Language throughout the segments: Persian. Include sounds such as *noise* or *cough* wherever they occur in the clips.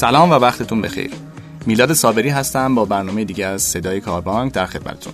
سلام و وقتتون بخیر. میلاد صابری هستم با برنامه دیگه از صدای کاربانک در خدمتتون.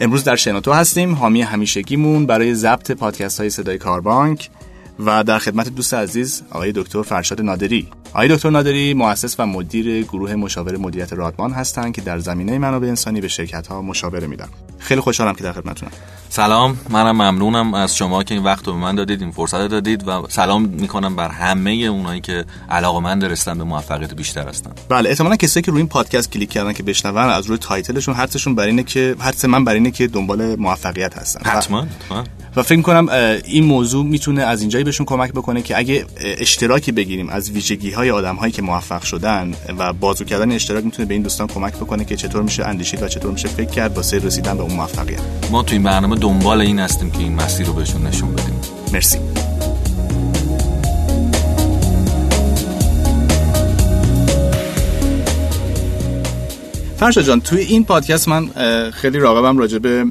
امروز در شنوتو هستیم. حامی همیشگیمون برای ضبط پادکست های صدای کاربانک و در خدمت دوست عزیز آقای دکتر فرشاد نادری. آقای دکتر نادری مؤسس و مدیر گروه مشاور مدیریت رادمان هستند که در زمینه منابع انسانی به شرکت ها مشاوره میدن. خیلی خوشحالم که در خدمتتونم. سلام منم ممنونم از شما که این وقت رو به من دادید این فرصت دادید و سلام می‌کنم بر همه اونایی که علاقه من درستن به موفقیت بیشتر هستن. بله احتمالاً کسایی که روی این پادکست کلیک کردن که بشنون از روی تایتلشون حدسشون بر اینه که حدس من بر اینه که دنبال موفقیت هستن. حتما و فکر کنم این موضوع می‌تونه از اینجایی بهشون کمک بکنه که اگه اشتراکی بگیریم از ویژگی های آدم هایی که موفق شدن و بازو کردن اشتراک می‌تونه به این دوستان کمک بکنه که چطور میشه اندیشید و چطور میشه فکر کرد واسه رسیدن به اون موفقیت. ما تو این برنامه دنبال این هستیم که این مسیر رو بهشون نشون بدیم. مرسی. فرشا جان توی این پادکست من خیلی راغبم راجع به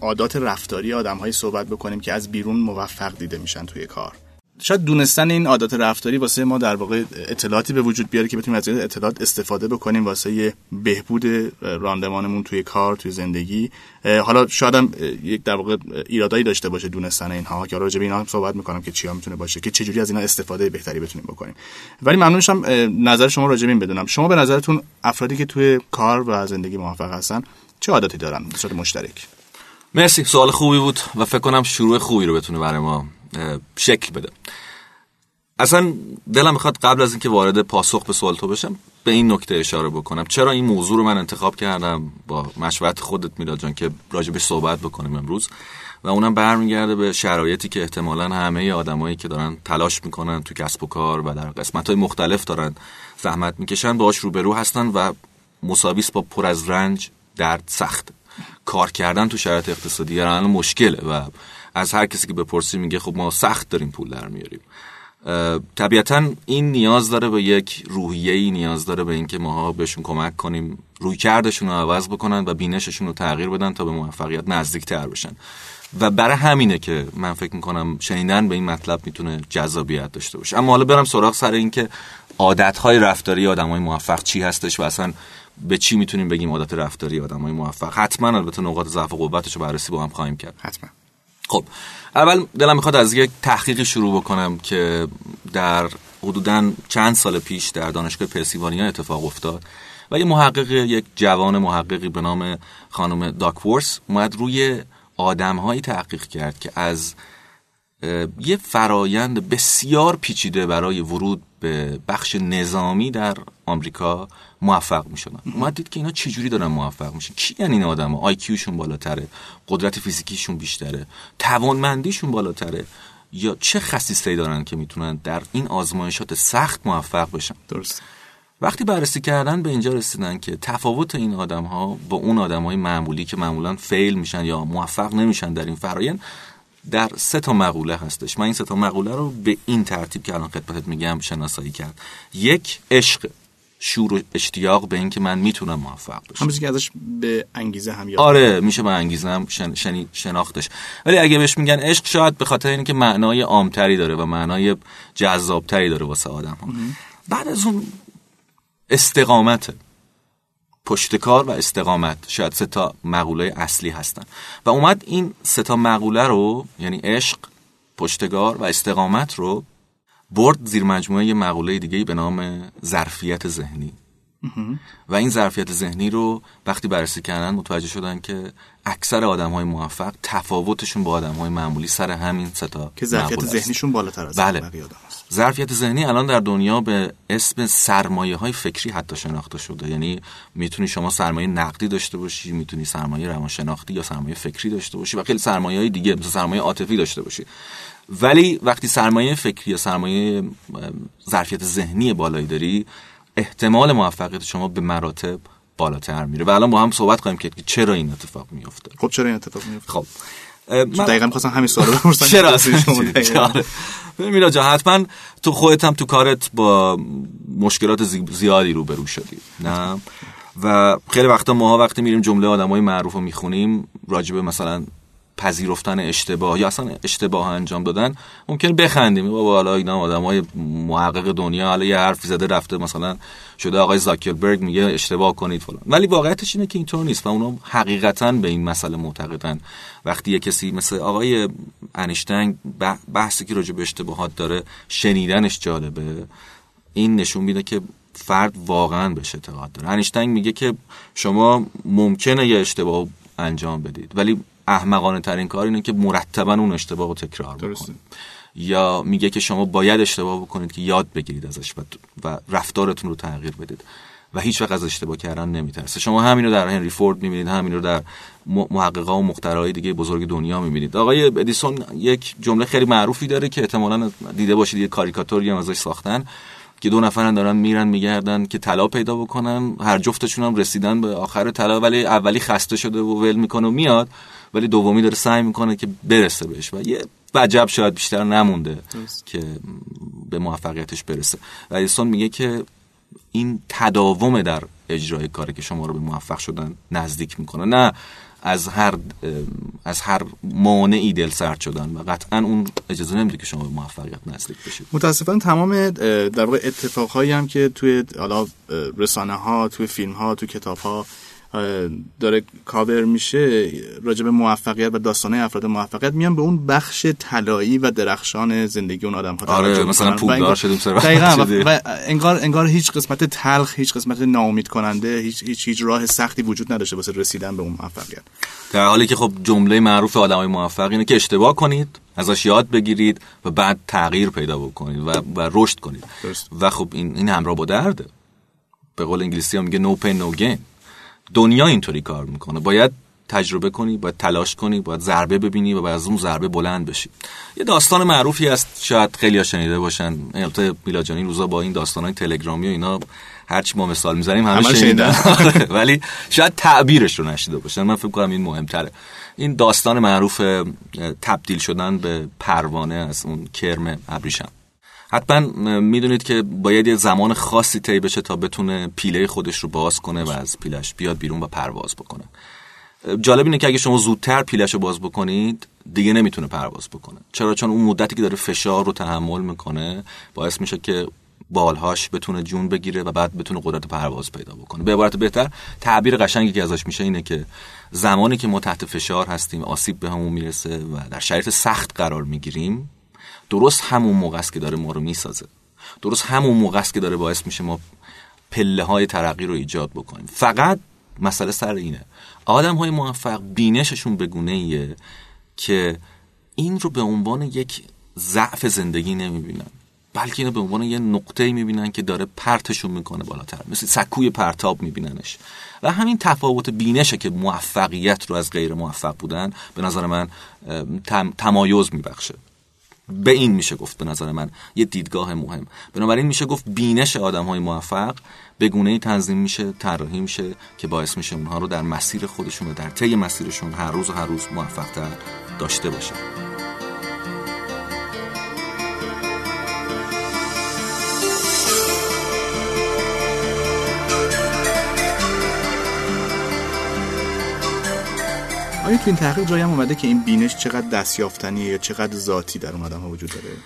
عادات رفتاری آدم هایی صحبت بکنیم که از بیرون موفق دیده میشن توی کار. شاید دونستن این عادات رفتاری واسه ما در واقع اطلاعاتی به وجود بیاره که بتونیم از این اطلاعات استفاده بکنیم واسه بهبود راندمانمون توی کار توی زندگی. حالا شاید هم یک در واقع ایرادایی داشته باشه دونستن اینها که راجع به اینا هم صحبت می‌کنم که چیا می‌تونه باشه که چجوری از اینا استفاده بهتری بتونیم بکنیم. ولی ممنون شم نظر شما راجع این بدونم. شما به نظرتون افرادی که توی کار و زندگی موفق هستن چه عاداتی دارن؟ به مشترک. مرسی سوال خوبی بود و فکر کنم شروع خوبی رو بتونه برای ما. شکل بده. اصلا دلم می‌خواد قبل از اینکه وارد پاسخ به سوال تو بشم به این نکته اشاره بکنم. چرا این موضوع رو من انتخاب کردم؟ با مشورت خودت میلاد جان که راجبش صحبت بکنیم امروز. و اونم برمیگرده به شرایطی که احتمالا همه آدمایی که دارن تلاش می‌کنن تو کسب و کار و در قسمت های مختلف دارن زحمت می‌کشن باش روبرو هستن و مساویس با پر از رنج درد سخت. کار کردن تو شرایط اقتصادی الان مشکله و از هر کسی که بپرسی میگه خب ما سخت داریم پول در میاریم. طبیعتا این نیاز داره به یک روحیه ای نیاز داره به اینکه ماها بهشون کمک کنیم روی کردشون رو عوض بکنن و بینششون رو تغییر بدن تا به موفقیت نزدیک تر بشن. و برای همینه که من فکر می‌کنم شنیدن به این مطلب می‌تونه جذابیت داشته باشه. اما حالا برم سراغ سر اینکه عادتهای رفتاری آدمای موفق چی هستش و اصلا به چی می‌تونیم بگیم عادت رفتاری آدمای موفق. حتما البته نقاط ضعف و قوتش رو بررسی با هم خواهیم کرد. حتما. خب اول دلم می‌خواد از یک تحقیقی شروع بکنم که در حدودا چند سال پیش در دانشگاه پنسیلوانیا اتفاق افتاد و یه محقق یک جوان محققی به نام خانم داکورس اومد روی آدمهایی تحقیق کرد که از یه فرایند بسیار پیچیده برای ورود به بخش نظامی در آمریکا موفق می‌شدن. ما دید که اینا چجوری دارن موفق میشن؟ کی یعنی این آدم ها؟ آیکیوشون بالاتره؟ قدرت فیزیکیشون بیشتره؟ توانمندیشون بالاتره؟ یا چه خصیصه‌ای دارن که می‌تونن در این آزمایشات سخت موفق بشن؟ درست وقتی بررسی کردن به اینجا رسیدن که تفاوت این آدم ها با اون آدم های معمولی که معمولا فیل میشن یا موفق نمیشن در این فرایند در سه تا مقوله هستش. من این سه تا مقوله رو به این ترتیب که الان خدمتت میگم شناسایی کرد. یک عشق. شور و اشتیاق به اینکه من می‌تونم موفق بشم. همون که ازش به انگیزه هم یاد آره میشه به انگیزه هم شن... شناختش. ولی اگه بهش میگن عشق شاید به خاطر اینکه معنای عامتری داره و معنای جذابتری داره واسه آدم ها بعد از اون استقامت پشتکار و استقامت. شاید سه تا مقوله اصلی هستن. و اومد این سه تا مقوله رو یعنی عشق پشتگار و استقامت رو برد زیر مجموعه یه مقوله دیگه به نام ظرفیت ذهنی. و این ظرفیت ذهنی رو وقتی بررسی کردن متوجه شدن که اکثر آدم های موفق تفاوتشون با آدم های معمولی سر همین ستا که ظرفیت ذهنیشون بالاتر از بله. ظرفیت ذهنی الان در دنیا به اسم سرمایه های فکری حتی شناخته شده. یعنی می‌تونی شما سرمایه نقدی داشته باشی می‌تونی سرمایه روانشناختی یا سرمایه فکری داشته باشی و خیلی سرمایه های دیگه مثل سرمایه عاطفی داشته باشی. ولی وقتی سرمایه فکری یا سرمایه ظرفیت ذهنی بالایی داری احتمال موفقیت شما به مراتب بالاتر میره. و الان با هم صحبت کنیم که چرا این اتفاق میفته خب چرا این اتفاق میفته خب من دقیقا می‌خواستم همین سوالو بپرسم. چرا *laughs* میلا جان حتما تو خودت هم تو کارت با مشکلات زیادی روبرو شدی نه؟ و خیلی وقتا ماها وقتی میریم جمله آدمای معروف رو می‌خونیم راجبه مثلا پذیرفتن اشتباه یا اصلا اشتباه انجام دادن ممکن بخندیم. بابا حالا اینا آدمای محقق دنیا حالا یه حرفی زده رفته مثلا شده آقای زاکربرگ میگه اشتباه کنید فلان. ولی واقعیتش اینه که اینطور نیست و اونا حقیقتا به این مسئله معتقدن. وقتی یه کسی مثل آقای انیشتنگ بحثی که راجع به اشتباهات داره شنیدنش جالبه این نشون میده که فرد واقعا بهش اعتقاد داره. انیشتنگ میگه که شما ممکنه یه اشتباه انجام بدید ولی احمقانه ترین کار اینه که مرتبا اون اشتباه رو تکرار بکنید. یا میگه که شما باید اشتباه بکنید که یاد بگیرید ازش و, رفتارتون رو تغییر بدید و هیچ وقت از اشتباه کردن نمیترسه. شما همین رو در هنری فورد می‌بینید همین رو در محققا و مخترعای دیگه بزرگ دنیا می‌بینید. آقای ادیسون یک جمله خیلی معروفی داره که احتمالاً دیده باشید یه کاریکاتوری هم ازش ساختن که دو نفرن دارن میرن میگردن که طلا پیدا بکنن هر جفتشون هم رسیدن به آخر طلا ولی اولی خسته شده و ول می‌کنه و میاد ولی دومی داره سعی می‌کنه که برسه بهش. و یه وجب شاید بیشتر نمونده که به موفقیتش برسه. و ایسون میگه که این تداوم در اجرای کاری که شما رو به موفق شدن نزدیک می‌کنه. نه از هر از هر مانعی دل سرد شدن و قطعا اون اجازه نمیده که شما به موفقیت نزدیک بشید. متاسفانه تمام در واقع اتفاقهایی هم که توی حالا رسانه ها توی فیلم ها توی کتاب ها داره کاور میشه راجع به موفقیت و داستانه افراد موفقیت میان به اون بخش طلایی و درخشان زندگی اون آدم ها آره مثلا پولدار شدیم و انگار انگار هیچ قسمت تلخ هیچ قسمت ناامید کننده هیچ هیچ هیچ راه سختی وجود نداشته واسه رسیدن به اون موفقیت. در حالی که خب جمله معروف آدمای موفق اینه که اشتباه کنید ازش یاد بگیرید و بعد تغییر پیدا بکنید و, و رشد کنید. و خب این این همراه با درده. به قول انگلیسی هم میگه no pain no gain. دنیا اینطوری کار می‌کنه. باید تجربه کنی باید تلاش کنی باید ضربه ببینی و از اون ضربه بلند بشی. یه داستان معروفی هست شاید خیلی ها شنیده باشن. البته میلاجانی روزا با این داستان های تلگرامی و اینا هرچی ما مثال می‌زنیم همه شنیدن. *laughs* ولی شاید تعبیرش رو نشیده باشن. من فکر کنم این مهمتره. این داستان معروف تبدیل شدن به پروانه از اون کرم ابریشم. حتما می‌دونید که باید یه زمان خاصی طی بشه تا بتونه پیله خودش رو باز کنه و از پیلش بیاد بیرون و پرواز بکنه. جالب اینه که اگه شما زودتر پیلش رو باز بکنید دیگه نمی‌تونه پرواز بکنه. چرا؟ چون اون مدتی که داره فشار رو تحمل می‌کنه باعث میشه که بالهاش بتونه جون بگیره و بعد بتونه قدرت پرواز پیدا بکنه. به عبارت بهتر تعبیر قشنگی که ازش میشه اینه که زمانی که ما تحت فشار هستیم آسیب به همون می‌رسه و در شرایط سخت قرار می‌گیریم درست همون موقع است که داره ما رو می‌سازه. درست همون موقع است که داره باعث میشه ما پله های ترقی رو ایجاد بکنیم. فقط مسئله سر اینه. آدم های موفق بینششون به گونه ایه که این رو به عنوان یک ضعف زندگی نمی‌بینن. بلکه اینو به عنوان یه نقطه می‌بینن که داره پرتشون می‌کنه بالاتر. مثل سکوی پرتاب میبیننش. و همین تفاوت بینشه که موفقیت رو از غیر موفق بودن به نظر من تمایز میبخشه. به این میشه گفت به نظر من یه دیدگاه مهم. بنابراین میشه گفت بینش آدم های موفق به گونه تنظیم میشه طراحی میشه که باعث میشه اونها رو در مسیر خودشون و در طی مسیرشون هر روز و هر روز موفقتر داشته باشه آیا تو این تحقیق جایی هم اومده که این بینش چقدر دستیافتنیه یا چقدر ذاتی در اون آدم ها وجود داره؟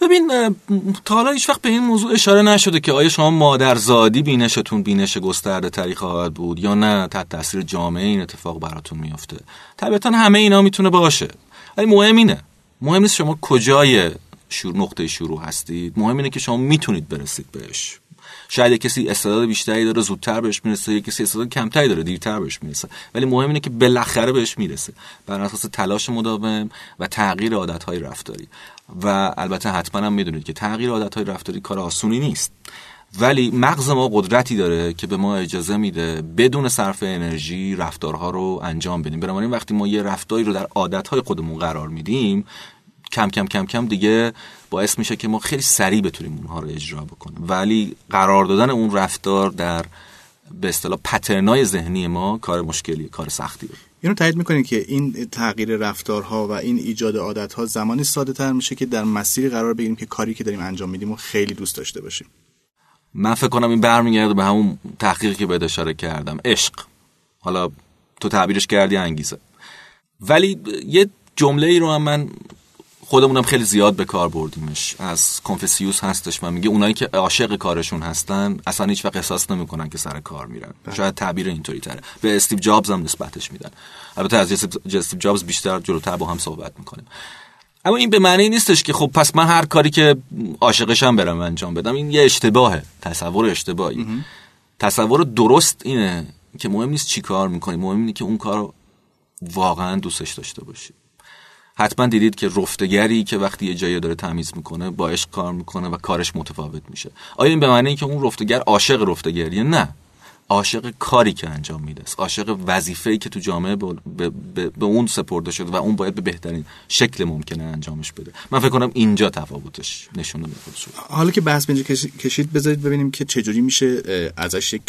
ببین تا حالا هیچ وقت به این موضوع اشاره نشده که آیا شما مادرزادی بینشتون بینش گسترده تری خواهد بود یا نه تحت تاثیر جامعه این اتفاق براتون میافته. طبیعتا همه اینا می‌تونه باشه. ولی مهم اینه. مهم نیست شما کجای شروع نقطه شروع هستید. مهم اینه که شما می‌تونید برسید بهش. شاید کسی استعداد بیشتری داره زودتر بهش می‌رسه یا کسی استعداد کمتری داره دیرتر بهش می‌رسه. ولی مهم اینه که بالاخره بهش می‌رسه. بر اساس تلاش مداوم و تغییر عادتهای رفتاری. و البته حتما هم می‌دونید که تغییر عادتهای رفتاری کار آسونی نیست. ولی مغز ما قدرتی داره که به ما اجازه میده بدون صرف انرژی رفتارها رو انجام بدیم. بنابراین وقتی ما یه رفتاری رو در عادتهای خودمون قرار میدیم کم کم کم کم دیگه باعث میشه که ما خیلی سریع بتونیم اونها رو اجرا بکنیم. ولی قرار دادن اون رفتار در به اصطلاح پترنای ذهنی ما کار مشکلی کار سختیه. اینو تایید می‌کنید که این تغییر رفتارها و این ایجاد عادتها زمانی ساده تر میشه که در مسیری قرار بگیریم که کاری که داریم انجام میدیم و خیلی دوست داشته باشیم. من فکر کنم این برمیگرده به همون تحقیقی که بهت اشاره کردم. عشق. حالا تو تعبیرش کردی انگیزه. ولی یه جمله ای رو هم من خودمونم خیلی زیاد به کار بردیمش. از کنفسیوس هستش و میگه اونایی که عاشق کارشون هستن اصلا هیچ وقت احساس نمی‌کنن که سر کار میرن. بله. شاید تعبیر اینطوری تره. به استیو جابز هم نسبتش میدن. البته از استیو جابز بیشتر جلوتر با هم صحبت می‌کنیم. اما این به معنی نیستش که خب پس من هر کاری که عاشقشم برم انجام بدم این یه اشتباهه. تصور اشتباهی. تصور درست اینه که مهم نیست چی کار می‌کنی مهم اینه که اون کار واقعا دوستش داشته باشی. حتما دیدید که رفتگری که وقتی یه جایی داره تمیز می‌کنه با عشق کار می‌کنه و کارش متفاوت میشه. آیا این به معنی که اون رفتگر عاشق رفتگریه؟ نه. عاشق کاری که انجام میده عاشق وظیفه‌ای که تو جامعه به, اون سپرده شده و اون باید به بهترین شکل ممکنه انجامش بده. من فکر کنم اینجا تفاوتش نشون میده حالا که بحث اینجا کشید بذارید ببینیم که چجوری میشه ازش یک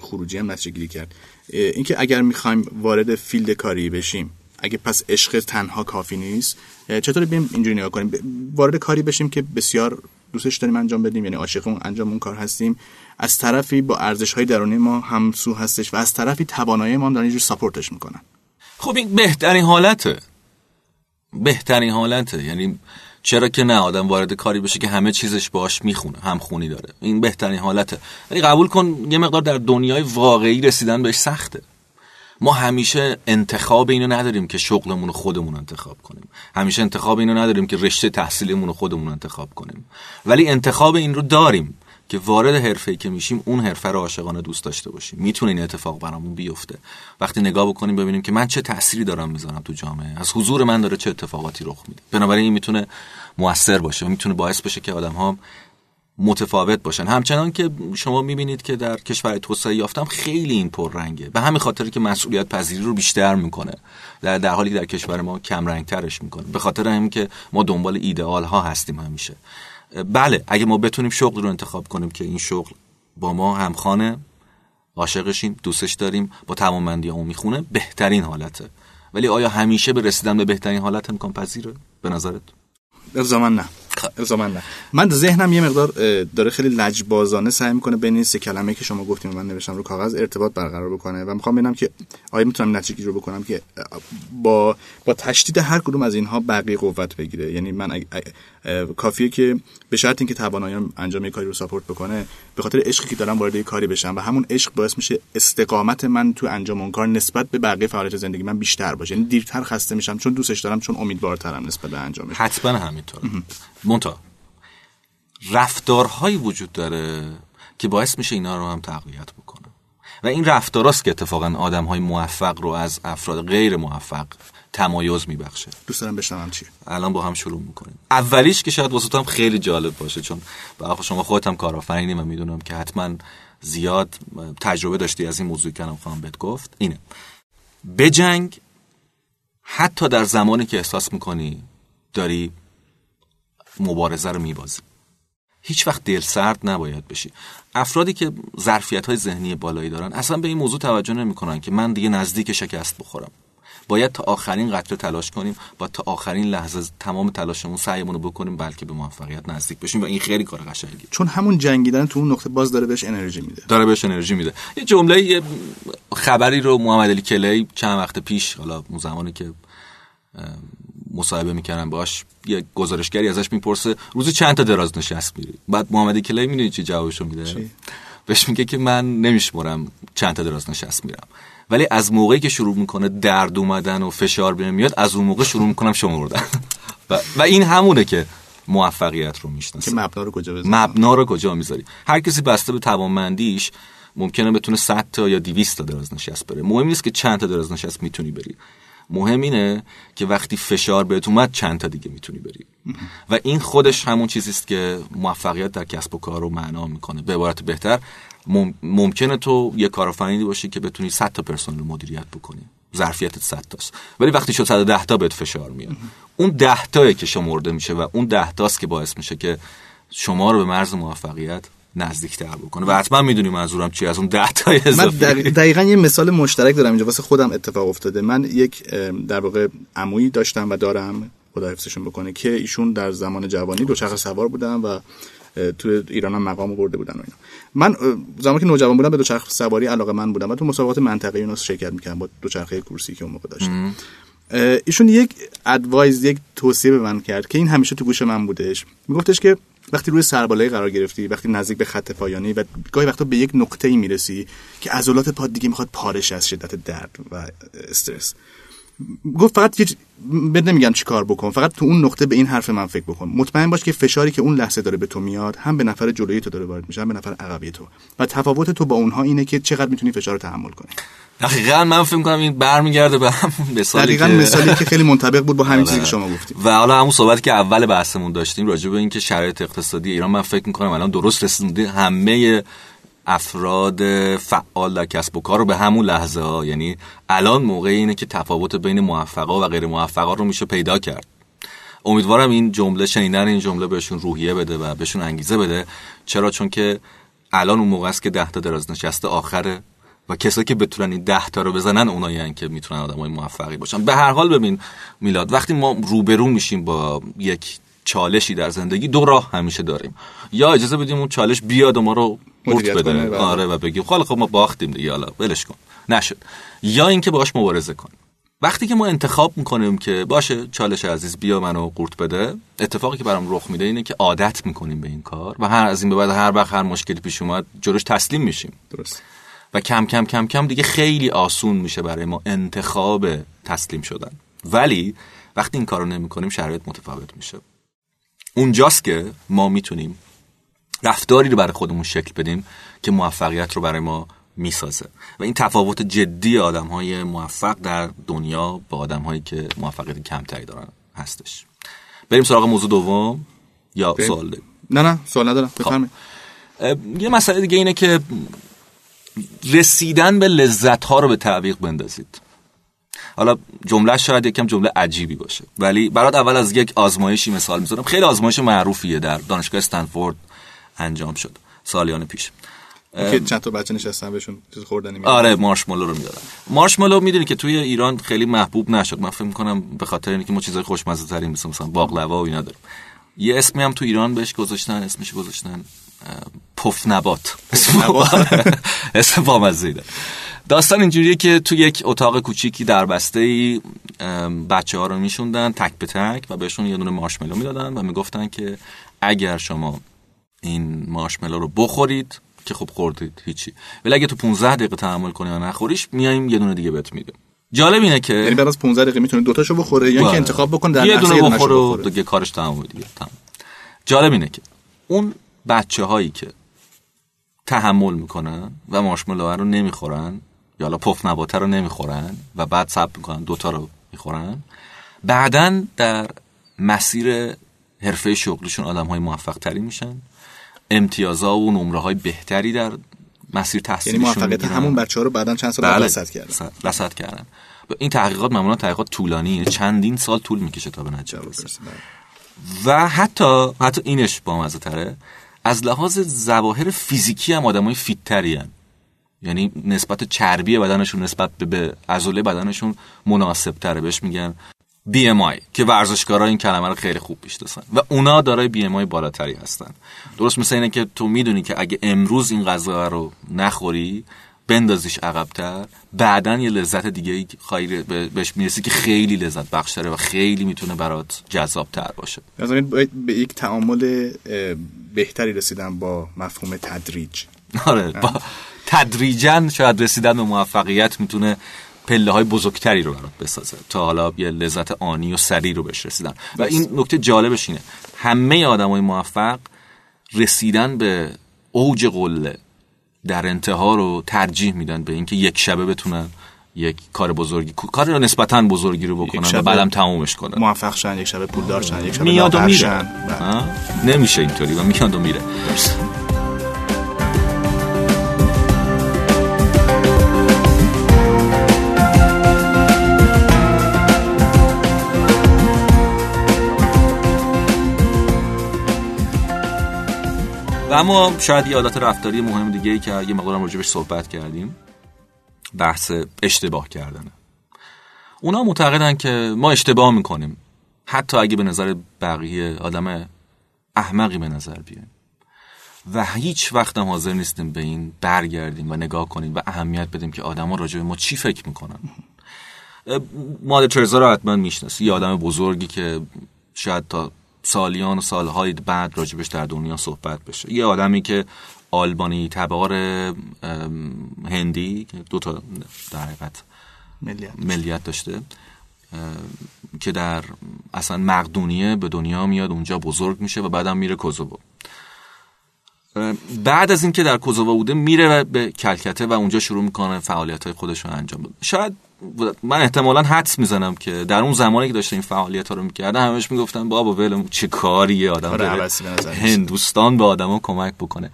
خروجی هم نتیجه کرد. اینکه اگر می‌خوایم وارد فیلد کاری بشیم اگه پس عشق تنها کافی نیست چطور بیم اینجوری نگاه کنیم؟ وارد کاری بشیم که بسیار دوستش داریم انجام بدیم یعنی عاشق اون انجام اون کار هستیم. از طرفی با ارزش های درونی ما همسو هستش و از طرفی توانایی ما دارن اینجور ساپورتش می‌کنن. خب این بهترین حالته. بهترین حالته. یعنی چرا که نه آدم وارد کاری بشه که همه چیزش باش می‌خونه هم خونی داره. این بهترین حالته. ولی قبول کن یه مقدار در دنیای واقعی رسیدن بهش سخته. ما همیشه انتخاب اینو نداریم که شغلمون رو خودمون انتخاب کنیم. همیشه انتخاب اینو نداریم که رشته تحصیلیمون رو خودمون انتخاب کنیم. ولی انتخاب این رو داریم که وارد حرفه که میشیم اون حرفه رو عاشقانه دوست داشته باشیم. می‌تونه این اتفاق برامون بیفته. وقتی نگاه بکنیم ببینیم که من چه تأثیری دارم می‌ذارم تو جامعه. از حضور من داره چه اتفاقاتی رخ میده. بنابراین این می‌تونه موثر باشه می‌تونه باعث بشه که آدم ها متفاوت باشن. همچنان که شما می‌بینید که در کشور توسعه یافتم خیلی این پررنگه. به همین خاطر که مسئولیت پذیری رو بیشتر می‌کنه. در, در حالی که در کشور ما کم رنگ ترش می‌کنه. به خاطر همین که ما دنبال ایدئال ها هستیم همیشه. بله اگه ما بتونیم شغل رو انتخاب کنیم که این شغل با ما همخانه عاشقشیم دوستش داریم با توانمندی اون می‌خونه بهترین حالته. ولی آیا همیشه به رسیدن به بهترین حالت امکان پذیره؟ به نظرت؟ الزاما نه. الزاما نه. من ذهنم یه مقدار داره خیلی لجبازانه سعی می‌کنه بین این سه کلمه که شما گفتیم من نوشتم رو کاغذ ارتباط برقرار بکنه و می‌خوام ببینم که آیا می‌تونم نتیجه رو بکنم که با با تشدید هر کدوم از اینها بقیه قوت بگیره. یعنی من کافیه که به شرط اینکه تواناییام انجام کاری رو ساپورت بکنه به خاطر عشقی که دارم وارد کاری بشم و همون عشق باعث میشه استقامت من تو انجام اون کار نسبت به بقیه فعالیت زندگی من بیشتر باشه. یعنی دیرتر خسته میشم چون دوستش دارم چون امیدوارترم نسبت به انجامش حتما همینطور. مونتا رفتارهایی وجود داره که باعث میشه اینا رو هم تقویت بکنه. و این رفتاراست که اتفاقا آدم های موفق رو از افراد غیر موفق تمایز میبخشه. دوست دارم بشنوم چی الان با هم شروع می‌کنیم. اولیش که شاید واسه هم خیلی جالب باشه چون به شما خودت هم کارآفرینی و می‌دونم که حتما زیاد تجربه داشتی از این موضوعی که خواهم بهت گفت. اینه. بجنگ حتی در زمانی که احساس می‌کنی داری مبارزه رو میبازی. هیچ وقت دل سرد نباید بشی. افرادی که ظرفیت های ذهنی بالایی دارن اصلا به این موضوع توجه نمی‌کنن که من دیگه نزدیک شکست بخورم. باید تا آخرین قطره تلاش کنیم با تا آخرین لحظه تمام تلاشمون سعیمون رو بکنیم بلکه به موفقیت نزدیک بشیم و این خیلی کار قشنگی چون همون جنگیدن تو اون نقطه باز داره بهش انرژی میده. داره بهش انرژی میده. یه جمله یه خبری رو محمد علی کلی چند وقت پیش حالا اون زمانی که مصاحبه می‌کنن باش یه گزارشگری ازش می‌پرسه روزی چند تا دراز نشست میری؟ بعد محمد کلی می‌دونی چی جوابشو میده؟ بهش میگه که من نمیشمرم چند تا دراز نشست میرم. ولی از موقعی که شروع می‌کنه درد اومدن و فشار بهم میاد از اون موقع شروع می‌کنم شمردن *laughs* و, و این همونه که موفقیت رو می‌شناسه که مبنا رو کجا بذاری؟ مبنا رو کجا می‌ذاری؟ هر کسی بسته به توانمندیش ممکنه بتونه 100 تا یا 200 تا دراز نشست بره. مهم نیست که چند تا دراز نشست می‌تونی بری. مهم اینه که وقتی فشار بهت اومد چند تا دیگه می‌تونی بری. و این خودش همون چیزی است که موفقیت در کسب و کار رو معنا می‌کنه. به عبارت بهتر ممکنه تو یه کارآفرینی باشی که بتونی 100 تا پرسنل مدیریت بکنی. ظرفیت 100 تاست. ولی وقتی شد 110 تا بهت فشار میاد. اون 10 تایی که شمرده میشه و اون 10 تاست که باعث میشه که شما رو به مرز موفقیت نزدیکتر بکنه. و حتما می‌دونی منظورم چی از اون 10 تا من دقیقا یه مثال مشترک دارم اینجا. واسه خودم اتفاق افتاده. من یک در واقع عمویی داشتم و دارم خدا حفظشون بکنه که ایشون در زمان جوانی دوچرخه سوار بودن و تو ایران هم مقام برده بودن و اینا. من زمانی که نوجوان بودم به دوچرخه سواری علاقه من بودم و تو مسابقات منطقه‌ای اینا شرکت می‌کردم با دوچرخه کورسی که اون موقع داشتم. ایشون یک ادوایز یک توصیه به من کرد که این همیشه تو گوش من بودش. میگفتش که وقتی روی سربالایی قرار گرفتی وقتی نزدیک به خط پایانی و گاهی وقتا به یک نقطه ای می‌رسی که عضلات پاد دیگه می‌خواد پارش از شدت درد و استرس. گفت فقط یه بد نمیگم چی کار بکن فقط تو اون نقطه به این حرف من فکر بکن. مطمئن باش که فشاری که اون لحظه داره به تو میاد هم به نفر جلوی تو داره وارد میشه هم به نفر عقبی تو. و تفاوت تو با اونها اینه که چقدر می‌تونی فشار رو تحمل کنی. دقیقا من فکر کنم این برمیگرده به هم *laughs* مثالی دقیقا که مثالی که خیلی منطبق بود با همین *laughs* آره. چیزی که شما گفتید. و حالا همون صحبتی که اول بحثمون داشتیم راجع به اینکه شرایط اقتصادی ایران من فکر می‌کنم الان درست رسیده همه افراد فعال در کسب و کار رو به همون لحظه ها. یعنی الان موقع اینه که تفاوت بین موفقا و غیر موفقا رو میشه پیدا کرد. امیدوارم این جمله شنیدن این جمله بهشون روحیه بده و بهشون انگیزه بده. چرا؟ چون که الان اون موقع است که ده تا دراز نشسته آخره و کسایی که بتونن این ده تا رو بزنن اونایی که می‌تونن آدمای موفقی باشن. به هر حال ببین میلاد وقتی ما روبرو میشیم با یک چالشی در زندگی دو راه همیشه داریم. یا اجازه بدیم اون چالش بیاد و ما رو قورت بده. بله. آره و بگیم خب خب ما باختیم دیگه حالا ولش کن. نشد. یا اینکه باهاش مبارزه کنیم وقتی که ما انتخاب می‌کنیم که باشه چالش عزیز بیا منو قورت بده اتفاقی که برام رخ میده اینه که عادت می‌کنیم به این کار و هر از این به بعد هر وقت هر مشکلی پیش اومد جلوش تسلیم میشیم. درست. و کم کم کم کم دیگه خیلی آسون میشه برای ما انتخاب تسلیم شدن. ولی وقتی این کارو نمی‌کنیم شرایط متفاوت میشه. اونجاست که ما می‌تونیم رفتاری رو برای خودمون شکل بدیم که موفقیت رو برای ما می‌سازه. و این تفاوت جدی آدم های موفق در دنیا با آدم هایی که موفقیت کمتری دارن هستش. بریم سراغ موضوع دوم یا بریم. سوال داریم؟ نه نه سوال ندارم. بفرمایید. اه، یه مسئله دیگه اینه که رسیدن به لذت ها رو به تعویق بندازید. حالا جمله شاید یکم جمله عجیبی باشه ولی برات اول از یک آزمایشی مثال می‌زنم. خیلی آزمایش معروفیه در دانشگاه استنفورد. انجام شد. سالیان پیش. که چند تا بچه نشستن بهشون چیز خوردنی میدن. آره مارشمالو رو می‌دادن. مارشمالو می‌دونی که توی ایران خیلی محبوب نشد. من فکر می‌کنم به خاطر اینکه ما چیزای خوشمزه تری مثل مثلا باقلوا و اینا داریم. یه اسمی هم تو ایران بهش گذاشتن اسمش گذاشتن پف نبات. اسم *laughs* بامزه داستان اینجوریه که تو یک اتاق کوچیکی در بسته ای بچه ها رو میشوندن تک به تک و بهشون یه دونه مارشملو می‌دادن و می‌گفتن که اگر شما این مارشملو رو بخورید که خب خوردید هیچی. ولی اگه تو 15 دقیقه تحمل کنی یا نخوریش میایم یه دونه دیگه بهت میدیم. جالب اینه که یعنی بعد از 15 دقیقه می‌تونه دو تاشو بخوره یا اینکه بله. انتخاب بکنه در یه دونه بخوره و دیگه کارش تمام دیگه. تمام جالب اینه که اون بچه هایی که تحمل می‌کنن و مارشملو رو نمی‌خورن یا حالا پف نباته رو نمی‌خورن و بعد صبر می‌کنن دوتا رو می‌خورن بعدا در مسیر حرفه شغلشون آدم های موفق تری میشن. امتیازها و نمره های بهتری در مسیر یعنی تحصیلشون موفقیت می‌گیرن. همون بچه ها رو بعدا چند سال بله. رصد کردن. رصد کردن. این تحقیقات معمولا تحقیقات طولانیه چندین سال طول می‌کشه تا به نتیجه برسه. و حتی حتی اینش با تره از لحاظ ظواهر فیزیکی هم آدمای فیت تری یعنی نسبت چربی بدنشون نسبت به- به عضله بدنشون مناسب تره بهش میگن BMI که ورزشکارا این کلمه رو خیلی خوب می‌شناسن. و اونا دارای BMI بالاتری هستن. درست مثل اینه که تو می‌دونی که اگه امروز این غذا رو نخوری بندازیش عقبتر بعدا یه لذت دیگه به- بهش می‌رسی که خیلی لذت بخش و خیلی می‌تونه برات جذاب تر باشه از باید به یک تعامل بهتری رسیدن با مفهوم تدریج. آره با تدریجا شاید رسیدن به موفقیت می‌تونه پله های بزرگتری رو برات بسازه تا حالا یه لذت آنی و سریع رو بهش رسیدن. و این نکته جالبش اینه. همه آدمای موفق رسیدن به اوج قله در انتها رو ترجیح میدن به اینکه یک شبه بتونن یک کار بزرگی کار رو نسبتا بزرگی رو بکنن و شبه بعدم تمومش کنن. موفق شن یک شب پولدار شن یک شب میاد و میره. بله. نمیشه اینطوری و میاد و میره و اما شاید یه عادت رفتاری مهم دیگه ای که یه مقدارم راجبش صحبت کردیم بحث اشتباه کردنه. اونا معتقدن که ما اشتباه می‌کنیم. حتی اگه به نظر بقیه آدم احمقی به نظر بیایم. و هیچ وقت هم حاضر نیستیم به این برگردیم و نگاه کنیم و اهمیت بدیم که آدما راجع به ما چی فکر می‌کنن. مادر ترزا رو حتما می‌شناسی یه آدم بزرگی که شاید تا سالیان و سالهای بعد راجبش در دنیا صحبت بشه. یه آدمی که آلبانی تبار هندی دو تا در حقیقت ملیت, ملیت داشته که در اصلا مقدونیه به دنیا میاد اونجا بزرگ میشه و بعدم میره کوزوو. بعد از اینکه در کوزوو بوده میره به کلکته و اونجا شروع می‌کنه فعالیت های خودش رو انجام بده. شاید من احتمالا حدس می‌زنم که در اون زمانی که داشته این فعالیت ها رو می‌کرده همش می‌گفتن بابا ولم چه کاریه آدم هندوستان به آدما کمک بکنه.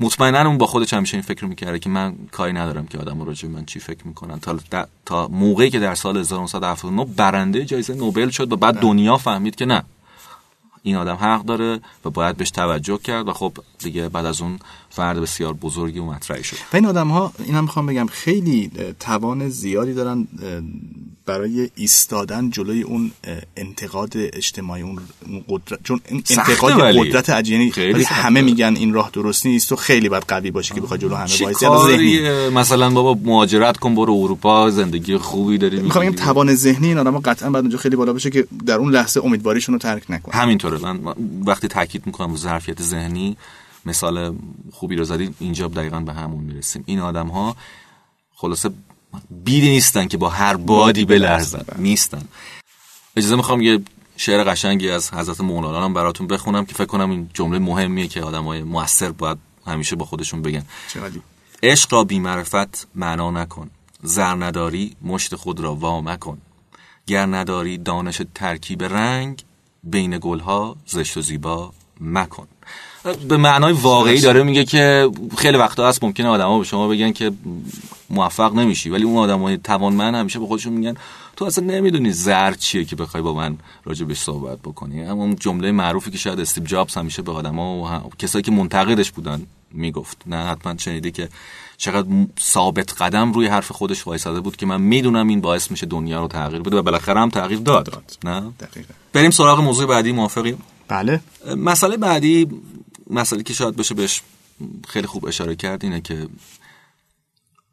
مطمئنا اون با خودش همیشه این فکر می‌کرده که من کاری ندارم که آدم راجع من چی فکر می‌کنن. تا تا موقعی که در سال 1979 برنده جایزه نوبل شد و بعد بله. دنیا فهمید که نه. این آدم حق داره و باید بهش توجه کرد و خب دیگه بعد از اون فرد بسیار بزرگی و مطرحی شد. و این آدم ها اینم می‌خوام بگم خیلی توان زیادی دارن برای ایستادن جلوی اون انتقاد اجتماعی اون قدرت چون انتقاد قدرت عجینی ولی همه میگن این راه درست نیست تو خیلی باید قوی باشی که بخوای جلو همه وایسی مثلا بابا مهاجرت کن برو اروپا زندگی خوبی داری می‌خوام بگم توان ذهنی این آدم قطعا بعد اونجا خیلی بالا بشه که در اون لحظه امیدواریشون رو ترک نکنه همینطوره. من وقتی تاکید می‌کنم ظرفیت ذهنی مثال خوبی رو زدید اینجا دقیقا به همون می‌رسیم. این آدم ها خلاصه بیدی نیستن که با هر بادی بلرزن. نیستن. اجازه می‌خوام یه شعر قشنگی از حضرت مولانا هم براتون بخونم که فکر کنم این جمله مهمیه که آدم های موثر باید همیشه با خودشون بگن. عشق را بیمعرفت معنا نکن. زر نداری مشت خود را وا مکن. گر نداری دانش ترکیب رنگ بین گلها زشت و زیبا مکن. به معنای واقعی داره میگه که خیلی وقتا هست ممکنه آدما به شما بگن که موفق نمیشی. ولی اون آدمای توانمند همیشه به خودشون میگن تو اصلا نمی‌دونی زر چیه که بخوای با من راجع بهش صحبت بکنی. اون جمله معروفی که شاید استیو جابز همیشه به آدما و کسایی که منتقدش بودن می‌گفت. نه حتما شنیدی که چقدر ثابت قدم روی حرف خودش وایساده بود که من می‌دونم این باعث میشه دنیا رو تغییر بده و بالاخره هم تغییر داد, داد. نه؟ دقیقا. بریم سراغ موضوع بعدی موافقیم؟ بله. مسئله بعدی مسئله که شاید بشه بهش خیلی خوب اشاره کرد اینه که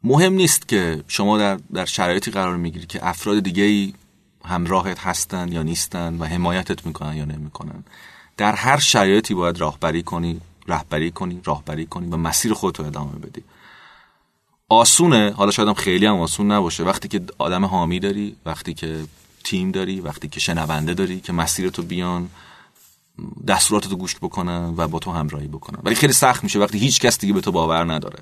مهم نیست که شما در, در شرایطی قرار می‌گیری که افراد دیگه ای همراهت هستن یا نیستن و حمایتت می‌کنن یا نمی‌کنن. در هر شرایطی باید راهبری کنی رهبری کنی راهبری کنی و مسیر خودت رو ادامه بدی. آسونه حالا شاید هم خیلی هم آسون نباشه وقتی که آدم حامی داری وقتی که تیم داری وقتی که شنونده داری که مسیرتو بیان دستوراتتو گوش بکنن و با تو همراهی بکنن. ولی خیلی سخت میشه وقتی هیچ کس دیگه به تو باور نداره.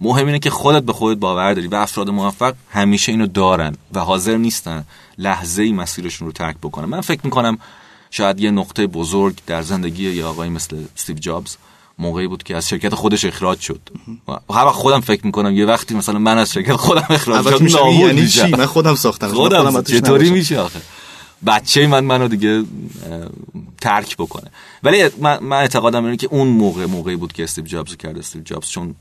مهم اینه که خودت به خودت باور داری و افراد موفق همیشه اینو دارن و حاضر نیستن لحظه ای مسیرشون رو ترک بکنن. من فکر می‌کنم شاید یه نقطه بزرگ در زندگی یه آقایی مثل استیو جابز موقعی بود که از شرکت خودش اخراج شد. و هر وقت خودم فکر می‌کنم یه وقتی مثلا من از شرکت خودم اخراج شدم یعنی من خودم ساختم. خودم چطوری میشه آخه؟ بچه من منو دیگه ترک بکنه. ولی من, من اعتقادم اینه که اون موقع موقعی بود که استیو جابز کرد. استیو جابز چون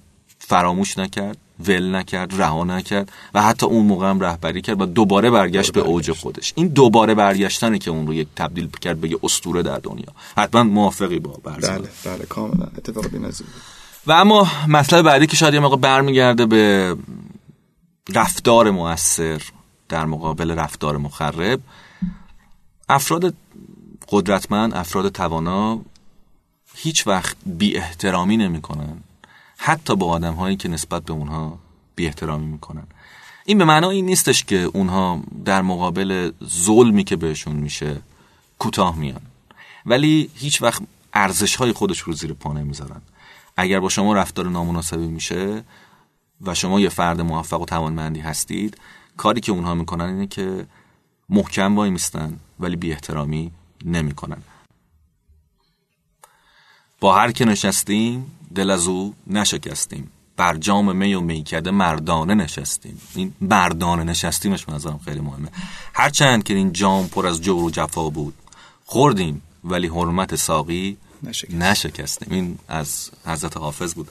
فراموش نکرد ول نکرد رها نکرد و حتی اون موقع هم رهبری کرد و دوباره برگشت به اوج خودش. این دوباره برگشتنه که اون رو یک تبدیل کرد به یه اسطوره در دنیا. حتما موافقی با برزن. بله بله کاملا. اتفاق و اما مسئله بعدی که شاید یه موقع برمیگرده به رفتار موثر در مقابل رفتار مخرب افراد قدرتمند افراد توانا هیچ وقت بی احترامی نمی کنن. حتی با آدم هایی که نسبت به اونها بی احترامی می‌کنن. این به معنای این نیستش که اونها در مقابل ظلمی که بهشون میشه کوتاه میان. ولی هیچ وقت ارزش های خودش رو زیر پا نمی‌ذارن. اگر با شما رفتار نامناسبی میشه و شما یه فرد موفق و توانمندی هستید کاری که اونها می‌کنن اینه که محکم وای میستن ولی بی احترامی نمی‌کنن. با هر که نشستیم دل از او نشکستیم. بر جام می و میکده مردانه نشستیم. این مردانه نشستیمش نظرم خیلی مهمه. هرچند که این جام پر از جور و جفا بود. خوردیم ولی حرمت ساقی نشکستیم. این از حضرت حافظ بود.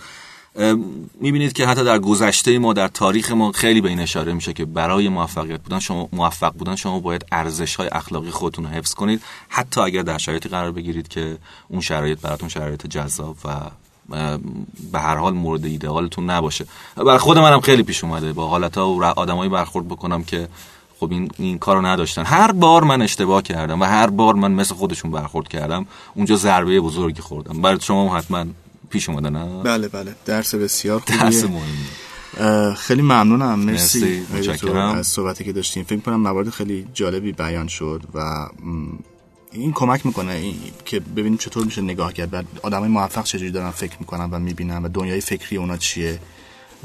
می‌بینید که حتی در گذشته ما در تاریخ ما خیلی به این اشاره میشه که برای موفقیت بودن شما موفق بودن شما باید ارزش های اخلاقی خودتون رو حفظ کنید. حتی اگر در شرایطی قرار بگیرید که اون شرایط براتون شرایط جذاب و به هر حال مورد ایدئالتون نباشه. برای خود منم خیلی پیش اومده. با حالت ها و آدمایی برخورد بکنم که خب این, این کارو نداشتن. هر بار من اشتباه کردم و هر بار من مثل خودشون برخورد کردم اونجا ضربه بزرگی خوردم. برای شما حتما پیش اومده نه؟ بله بله. درس بسیار خوبیه. درس مهمی. خیلی ممنونم. مرسی, مرسی. از صحبتی که داشتیم. فکر کنم موارد خیلی جالبی بیان شد و این کمک می‌کنه این که ببینیم چطور میشه نگاه کرد بعد آدمای موفق چجوری دارن فکر می‌کنن و می‌بینن و دنیای فکری اونا چیه.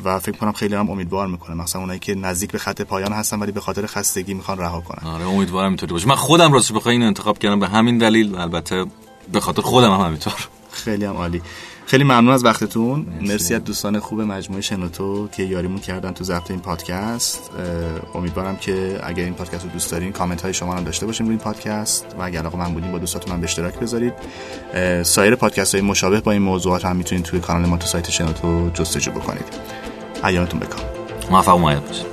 و فکر کنم خیلی هم امیدوار می‌کنه. مثلا اونایی که نزدیک به خط پایان هستن ولی به خاطر خستگی می‌خوان رها کنن. آره امیدوارم اینطوری باشه. من خودم راستش بخوام اینو انتخاب کردم به همین دلیل البته به خاطر خودم هم همینطور. خیلی هم عالی. خیلی ممنون از وقتتون. مرسی, از دوستان خوب مجموعه شنوتو که یاریمون کردن تو ضبط این پادکست. امیدوارم که اگر این پادکست رو دوست دارین کامنت های شما هم داشته باشیم روی این پادکست و اگر آقا من بودین با دوستاتون هم به اشتراک بذارید. سایر پادکست های مشابه با این موضوعات هم می‌تونید توی کانال ما تو سایت شنوتو جستجو بکنید. ایامتون بکام موفق و